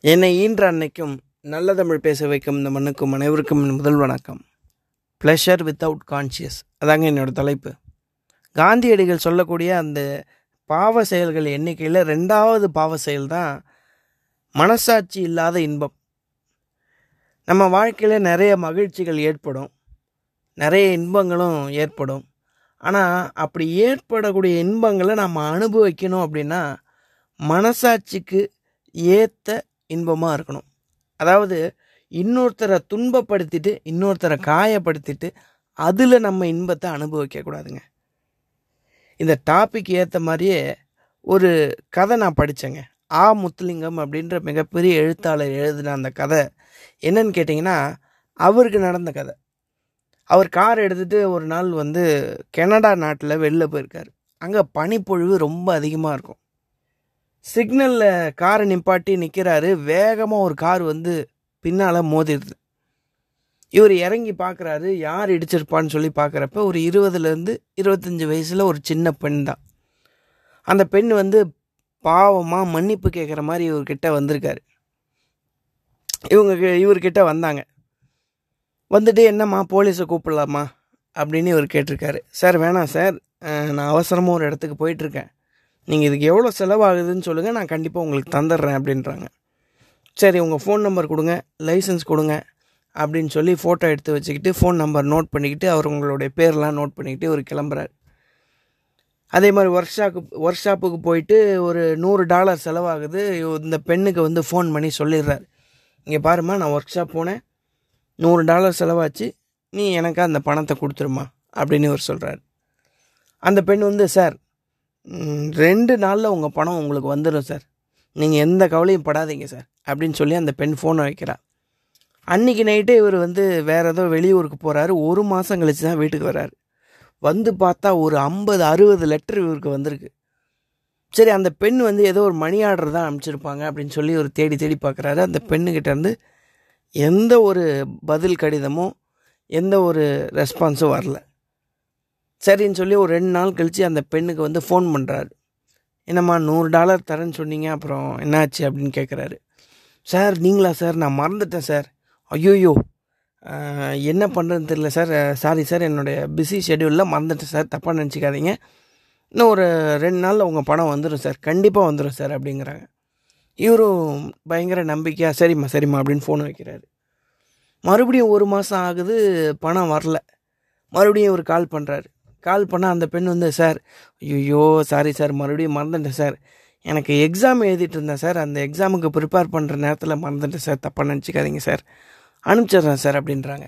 என்னை ஈன்ற அன்னைக்கும் நல்ல தமிழ் பேச வைக்கும் இந்த மண்ணுக்கும் அனைவருக்கும் முதல் வணக்கம். ப்ளஷர் வித்தவுட் கான்ஷியஸ் அதாங்க என்னோடய தலைப்பு. காந்தியடிகள் சொல்லக்கூடிய அந்த பாவ செயல்கள் எண்ணிக்கையில் ரெண்டாவது பாவ செயல் தான் மனசாட்சி இல்லாத இன்பம். நம்ம வாழ்க்கையில் நிறைய மகிழ்ச்சிகள் ஏற்படும். நிறைய இன்பங்களும் ஏற்படும். ஆனால் அப்படி ஏற்படக்கூடிய இன்பங்களை நம்ம அனுபவிக்கணும் அப்படின்னா மனசாட்சிக்கு ஏற்ற இன்பமாக இருக்கணும். அதாவது இன்னொருத்தரை துன்பப்படுத்திட்டு இன்னொருத்தரை காயப்படுத்திட்டு அதில் நம்ம இன்பத்தை அனுபவிக்கக்கூடாதுங்க இந்த டாபிக் ஏற்ற மாதிரியே ஒரு கதை நான் படித்தேங்க ஆ. முத்துலிங்கம் அப்படின்ற மிகப்பெரிய எழுத்தாளர் எழுதின அந்த கதை. என்னன்னு கேட்டிங்கன்னா அவருக்கு நடந்த கதை. அவர் கார் எடுத்துகிட்டு ஒரு நாள் வந்து கனடா நாட்டில் வெளில போயிருக்கார். அங்கே பனிப்பொழிவு ரொம்ப அதிகமாக இருக்கும். சிக்னலில் காரை நிப்பாட்டி நிற்கிறாரு வேகமாக ஒரு கார் வந்து பின்னால் மோதிடுது. இவர் இறங்கி பார்க்குறாரு யார் இடிச்சிருப்பான்னு சொல்லி பார்க்குறப்ப ஒரு இருபதுலேருந்து இருபத்தஞ்சி வயசில் ஒரு சின்ன பெண் தான். அந்த பெண் வந்து பாவமாக மன்னிப்பு கேட்குற மாதிரி இவர்கிட்ட வந்திருக்காரு. இவங்க இவர்கிட்ட வந்தாங்க. வந்துட்டு என்னம்மா போலீஸை கூப்பிடலாமா? அப்படின்னு இவர் கேட்டிருக்காரு. சார் வேணாம் சார். நான் அவசரமாக ஒரு இடத்துக்கு போயிட்டுருக்கேன் நீங்கள் இதுக்கு எவ்வளோ செலவாகுதுன்னு சொல்லுங்கள் நான் கண்டிப்பாக உங்களுக்கு தந்துடுறேன் அப்படின்றாங்க. சரி உங்கள் ஃபோன் நம்பர் கொடுங்க லைசன்ஸ் கொடுங்க அப்படின்னு சொல்லி ஃபோட்டோ எடுத்து வச்சுக்கிட்டு ஃபோன் நம்பர் நோட் பண்ணிக்கிட்டு அவர் உங்களுடைய பேர்லாம் நோட் பண்ணிக்கிட்டு ஒரு கிளம்புறாரு. அதே மாதிரி ஒர்க் ஷாப்பு ஒர்க் ஷாப்புக்கு போயிட்டு ஒரு நூறு டாலர் செலவாகுது இந்த பெண்ணுக்கு வந்து ஃபோன் பண்ணி சொல்லிடுறாரு. இங்கே பாருமா நான் ஒர்க் ஷாப் போனேன் நூறு டாலர் செலவாச்சு நீ எனக்கு அந்த பணத்தை கொடுத்துருமா அப்படின்னு இவர் சொல்கிறார் அந்த பெண் வந்து சார் ரெண்டு நாளில் உங்கள் பணம் உங்களுக்கு வந்துடும் சார். நீங்கள் எந்த கவலையும் படாதீங்க சார் அப்படின்னு சொல்லி அந்த பெண் ஃபோனை வைக்கிறார் அன்றைக்கி நைட்டே இவர் வந்து வேறு ஏதோ வெளியூருக்கு போகிறாரு ஒரு மாதம் கழித்து தான் வீட்டுக்கு வர்றாரு. வந்து பார்த்தா ஒரு ஐம்பது அறுபது லெட்டர் இவருக்கு வந்திருக்கு. சரி அந்த பெண் வந்து ஏதோ ஒரு மணி ஆர்டர் தான் அனுப்பிச்சிருப்பாங்க அப்படின்னு சொல்லி ஒரு தேடி தேடி பார்க்குறாரு. அந்த பெண்ணுக்கிட்ட இருந்து எந்த ஒரு பதில் கடிதமும் எந்த ஒரு ரெஸ்பான்ஸும் வரல. சரின்னு சொல்லி ஒரு ரெண்டு நாள் கழித்து அந்த பெண்ணுக்கு வந்து ஃபோன் பண்ணுறாரு என்னம்மா நூறு டாலர் தரேன்னு சொன்னீங்க அப்புறம் என்னாச்சு அப்படின்னு கேட்குறாரு சார் நீங்களா சார்? நான் மறந்துட்டேன் சார். ஐயோயோ. என்ன பண்ணுறதுன்னு தெரியல சார். சாரி சார் என்னுடைய பிஸி ஷெடியூலில் மறந்துட்டேன் சார். தப்பாக நினச்சிக்காதீங்க. இன்னும் ஒரு ரெண்டு நாளில் உங்கள் பணம் வந்துடும் சார். கண்டிப்பாக வந்துடும் சார் அப்படிங்கிறாங்க. இவரும் பயங்கர நம்பிக்கையாக சரிம்மா சரிம்மா அப்படின்னு ஃபோன் வைக்கிறாரு. மறுபடியும் ஒரு மாதம் ஆகுது பணம் வரல. மறுபடியும் இவர் கால் பண்ணுறாரு கால் பண்ணால் அந்த பெண் வந்து சார் ஐயோ சாரி சார் மறுபடியும் மறந்துட்டேன் சார். எனக்கு எக்ஸாம் எழுதிட்டு இருந்தேன் சார். அந்த எக்ஸாமுக்கு ப்ரிப்பேர் பண்ணுற நேரத்தில் மறந்துட்டேன் சார். தப்பாக நினச்சிக்காதீங்க சார். அனுப்பிச்சிட்றேன் சார் அப்படின்றாங்க.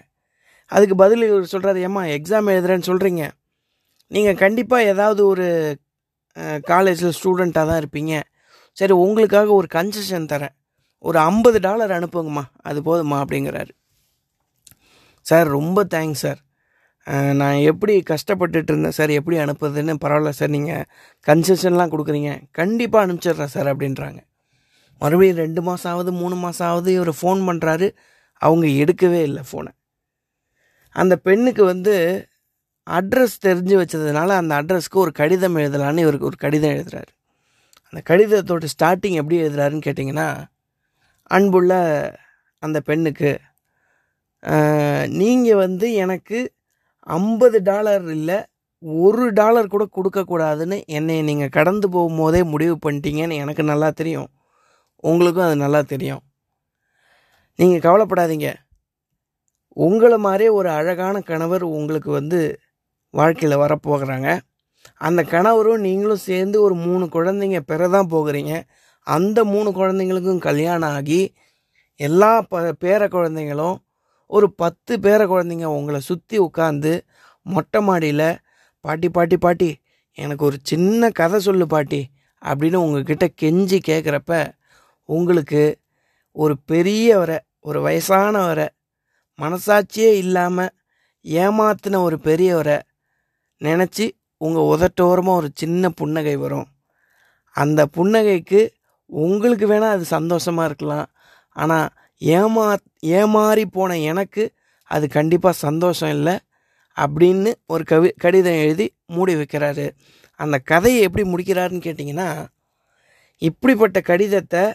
அதுக்கு பதில் இவர் சொல்கிறாரு ஏம்மா எக்ஸாம் எழுதுறேன்னு சொல்கிறீங்க நீங்கள் கண்டிப்பாக ஏதாவது ஒரு காலேஜில் ஸ்டூடெண்ட்டாக தான் இருப்பீங்க. சரி உங்களுக்காக ஒரு கன்செஷன் தரேன். ஒரு ஐம்பது டாலர் அனுப்புங்கம்மா. அது போதுமா அப்படிங்கிறாரு. சார் ரொம்ப தேங்க்ஸ் சார். நான் எப்படி கஷ்டப்பட்டுட்டு இருந்தேன் சார் எப்படி அனுப்புறதுன்னு பரவாயில்ல சார் நீங்கள் கன்செஷன்லாம் கொடுக்குறீங்க. கண்டிப்பாக அனுப்பிச்சிட்றேன் சார் அப்படின்றாங்க. மறுபடியும் ரெண்டு மாதம் ஆகுது மூணு மாதம் ஆகுது இவர் ஃபோன் பண்ணுறாரு அவங்க எடுக்கவே இல்லை ஃபோனை அந்த பெண்ணுக்கு வந்து அட்ரஸ் தெரிஞ்சு வச்சதுனால அந்த அட்ரஸ்க்கு ஒரு கடிதம் எழுதலான்னு இவருக்கு ஒரு கடிதம் எழுதுறாரு. அந்த கடிதத்தோட ஸ்டார்டிங் எப்படி எழுதுறாருன்னு கேட்டிங்கன்னா அன்புள்ள அந்த பெண்ணுக்கு நீங்கள் வந்து எனக்கு ஐம்பது டாலர் இல்லை ஒரு டாலர் கூட கொடுக்கக்கூடாதுன்னு என்னை நீங்கள் கடந்து போகும்போதே முடிவு பண்ணிட்டீங்கன்னு எனக்கு நல்லா தெரியும். உங்களுக்கும் அது நல்லா தெரியும். நீங்கள் கவலைப்படாதீங்க. உங்களை மாதிரியே ஒரு அழகான கணவர் உங்களுக்கு வந்து வாழ்க்கையில் வரப்போகிறாங்க. அந்த கணவரும் நீங்களும் சேர்ந்து ஒரு மூணு குழந்தைங்க பெற தான் போகிறீங்க. அந்த மூணு குழந்தைங்களுக்கும் கல்யாணம் ஆகி எல்லா ப பேர குழந்தைங்களும் ஒரு பத்து பேர குழந்தைங்க உங்களை சுற்றி உட்காந்து மொட்டை மாடியில் பாட்டி பாட்டி பாட்டி எனக்கு ஒரு சின்ன கதை சொல்லு பாட்டி அப்படின்னு உங்ககிட்ட கெஞ்சி கேட்குறப்ப உங்களுக்கு ஒரு பெரியவரை ஒரு வயசானவரை மனசாட்சியே இல்லாமல் ஏமாத்தின ஒரு பெரியவரை நினச்சி உங்கள் உதட்டோரமாக ஒரு சின்ன புன்னகை வரும். அந்த புன்னகைக்கு உங்களுக்கு வேணால் அது சந்தோஷமாக இருக்கலாம். ஆனால் ஏமா ஏமாறி போன எனக்கு அது கண்டிப்பாக சந்தோஷம் இல்லை அப்படின்னு ஒரு கவி கடிதம் எழுதி மூடி வைக்கிறாரு. அந்த கதையை எப்படி முடிக்கிறாருன்னு கேட்டிங்கன்னா இப்படிப்பட்ட கடிதத்தை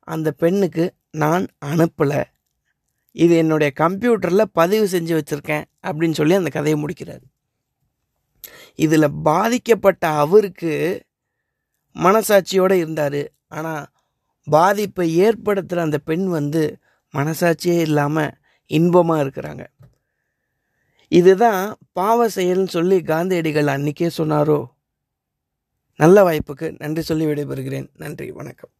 அந்த பெண்ணுக்கு நான் அனுப்பலை. இது என்னுடைய கம்ப்யூட்டரில் பதிவு செஞ்சு வச்சுருக்கேன் அப்படின்னு சொல்லி அந்த கதையை முடிக்கிறார். இதில் பாதிக்கப்பட்ட அவருக்கு மனசாட்சியோடு இருந்தார். ஆனால் பாதிப்பை ஏற்படுத்துகிற அந்த பெண் வந்து மனசாட்சியே இல்லாமல் இன்பமாக இருக்கிறாங்க. இதுதான் பாவ செயல்னு சொல்லி காந்தியடிகள் அன்றைக்கே சொன்னாரோ? நல்ல வாய்ப்புக்கு நன்றி சொல்லி விடைபெறுகிறேன். நன்றி வணக்கம்.